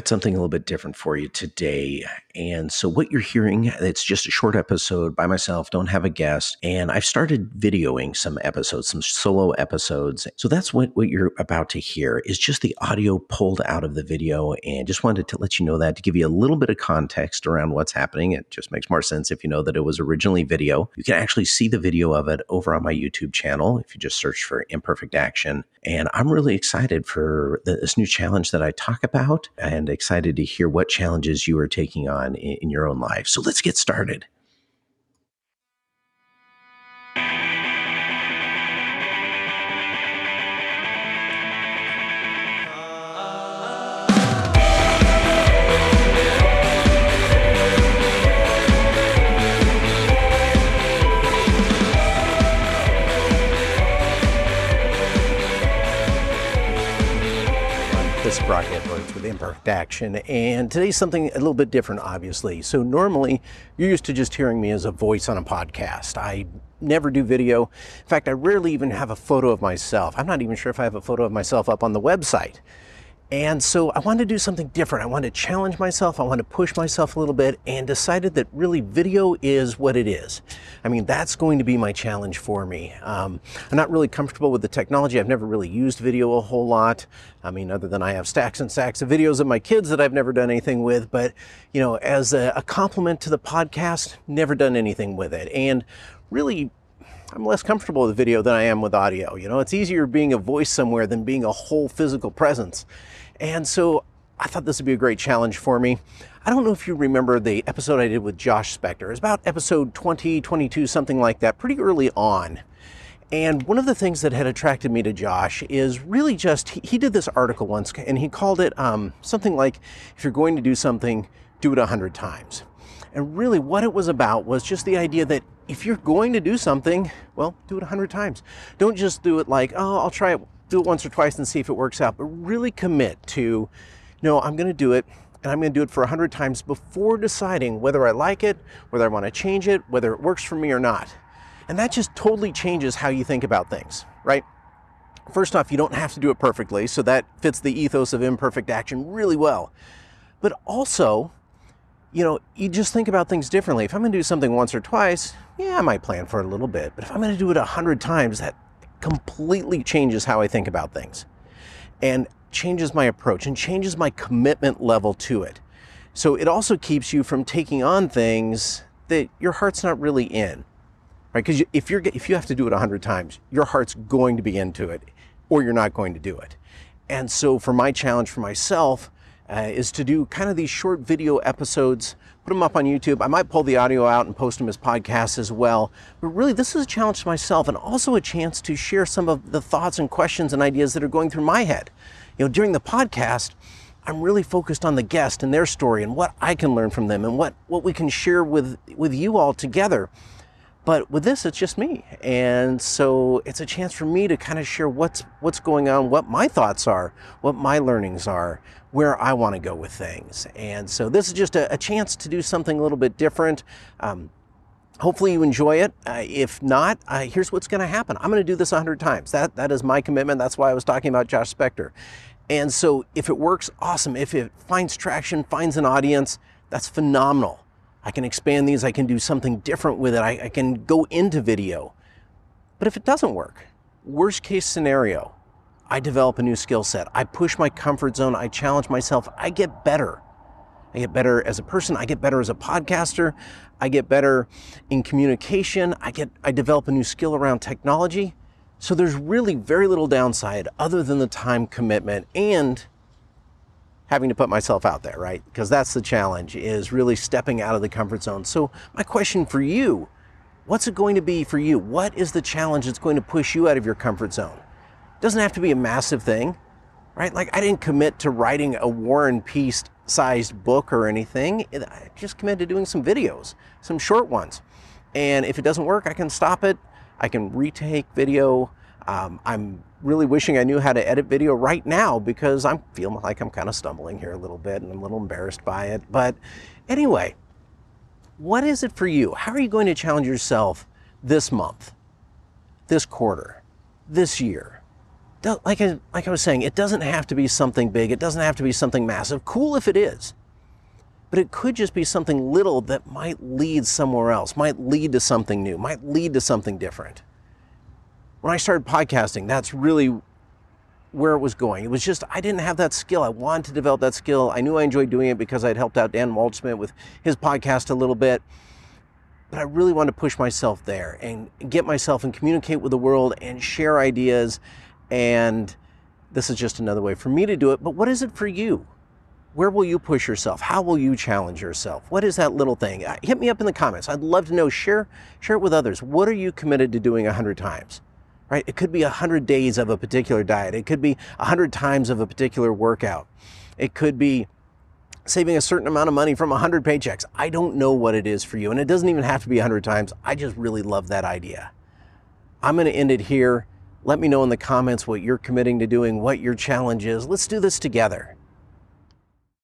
got something a little bit different for you today. And so, what you're hearing, it's just a short episode by myself, don't have a guest. And I've started videoing some episodes, some solo episodes. So, that's what, what you're about to hear is just the audio pulled out of the video. And just wanted to let you know that to give you a little bit of context around what's happening. It just makes more sense if you know that it was originally video. You can actually see the video of it over on my YouTube channel if you just search for Imperfect Action. And I'm really excited for this new challenge that I talk about and excited to hear what challenges you are taking on in, in your own life. So let's get started. This is Brock Edwards with Imperfect Action, and today's something a little bit different, obviously. So, normally you're used to just hearing me as a voice on a podcast. I never do video. In fact, I rarely even have a photo of myself. I'm not even sure if I have a photo of myself up on the website. And so I wanted to do something different. I wanted to challenge myself. I wanted to push myself a little bit and decided that really video is what it is. I mean, that's going to be my challenge for me. Um, I'm not really comfortable with the technology. I've never really used video a whole lot. I mean, other than I have stacks and stacks of videos of my kids that I've never done anything with. But, you know, as a, a complement to the podcast, never done anything with it. And really, I'm less comfortable with video than I am with audio. You know, it's easier being a voice somewhere than being a whole physical presence. And so I thought this would be a great challenge for me. I don't know if you remember the episode I did with Josh Spector. It was about episode 20, 22, something like that, pretty early on. And one of the things that had attracted me to Josh is really just, he, he did this article once and he called it um, something like, if you're going to do something, do it a hundred times. And really what it was about was just the idea that if you're going to do something, well, do it a hundred times. Don't just do it like, oh, I'll try it do it once or twice and see if it works out, but really commit to, no, I'm going to do it and I'm going to do it for 100 times before deciding whether I like it, whether I want to change it, whether it works for me or not. And that just totally changes how you think about things, right? First off, you don't have to do it perfectly, so that fits the ethos of imperfect action really well. But also, you know, you just think about things differently. If I'm going to do something once or twice, yeah, I might plan for a little bit. But if I'm going to do it a hundred times, that completely changes how I think about things and changes my approach and changes my commitment level to it. So it also keeps you from taking on things that your heart's not really in, right? Because if you're if you have to do it a hundred times, your heart's going to be into it, or you're not going to do it. And so for my challenge for myself uh, is to do kind of these short video episodes put them up on YouTube. I might pull the audio out and post them as podcasts as well. But really, this is a challenge to myself and also a chance to share some of the thoughts and questions and ideas that are going through my head. You know, during the podcast, I'm really focused on the guest and their story and what I can learn from them and what, what we can share with, with you all together. But with this, it's just me. And so it's a chance for me to kind of share what's, what's going on, what my thoughts are, what my learnings are, where I want to go with things. And so this is just a, a chance to do something a little bit different. Um, hopefully you enjoy it. Uh, if not, uh, here's what's going to happen. I'm going to do this 100 times. That, that is my commitment. That's why I was talking about Josh Spector. And so if it works, awesome. If it finds traction, finds an audience, that's phenomenal. I can expand these, I can do something different with it, I, I can go into video. But if it doesn't work, worst case scenario, I develop a new skill set. I push my comfort zone, I challenge myself, I get better. I get better as a person, I get better as a podcaster, I get better in communication, I get I develop a new skill around technology. So there's really very little downside other than the time commitment and having to put myself out there, right? Because that's the challenge is really stepping out of the comfort zone. So my question for you, what's it going to be for you? What is the challenge that's going to push you out of your comfort zone? It doesn't have to be a massive thing, right? Like I didn't commit to writing a War and Peace sized book or anything. I just committed to doing some videos, some short ones. And if it doesn't work, I can stop it. I can retake video. Um, I'm really wishing I knew how to edit video right now because I'm feeling like I'm kind of stumbling here a little bit and I'm a little embarrassed by it. But anyway, what is it for you? How are you going to challenge yourself this month, this quarter, this year? like I, like I was saying, it doesn't have to be something big. It doesn't have to be something massive. Cool if it is. But it could just be something little that might lead somewhere else, might lead to something new, might lead to something different. When I started podcasting, that's really where it was going. It was just, I didn't have that skill. I wanted to develop that skill. I knew I enjoyed doing it because I'd helped out Dan Waldschmidt with his podcast a little bit. But I really wanted to push myself there and get myself and communicate with the world and share ideas. And this is just another way for me to do it. But what is it for you? Where will you push yourself? How will you challenge yourself? What is that little thing? Uh, hit me up in the comments. I'd love to know. Share, share it with others. What are you committed to doing a hundred times? Right? It could be 100 days of a particular diet. It could be 100 times of a particular workout. It could be saving a certain amount of money from 100 paychecks. I don't know what it is for you, and it doesn't even have to be 100 times. I just really love that idea. I'm going to end it here. Let me know in the comments what you're committing to doing, what your challenge is. Let's do this together.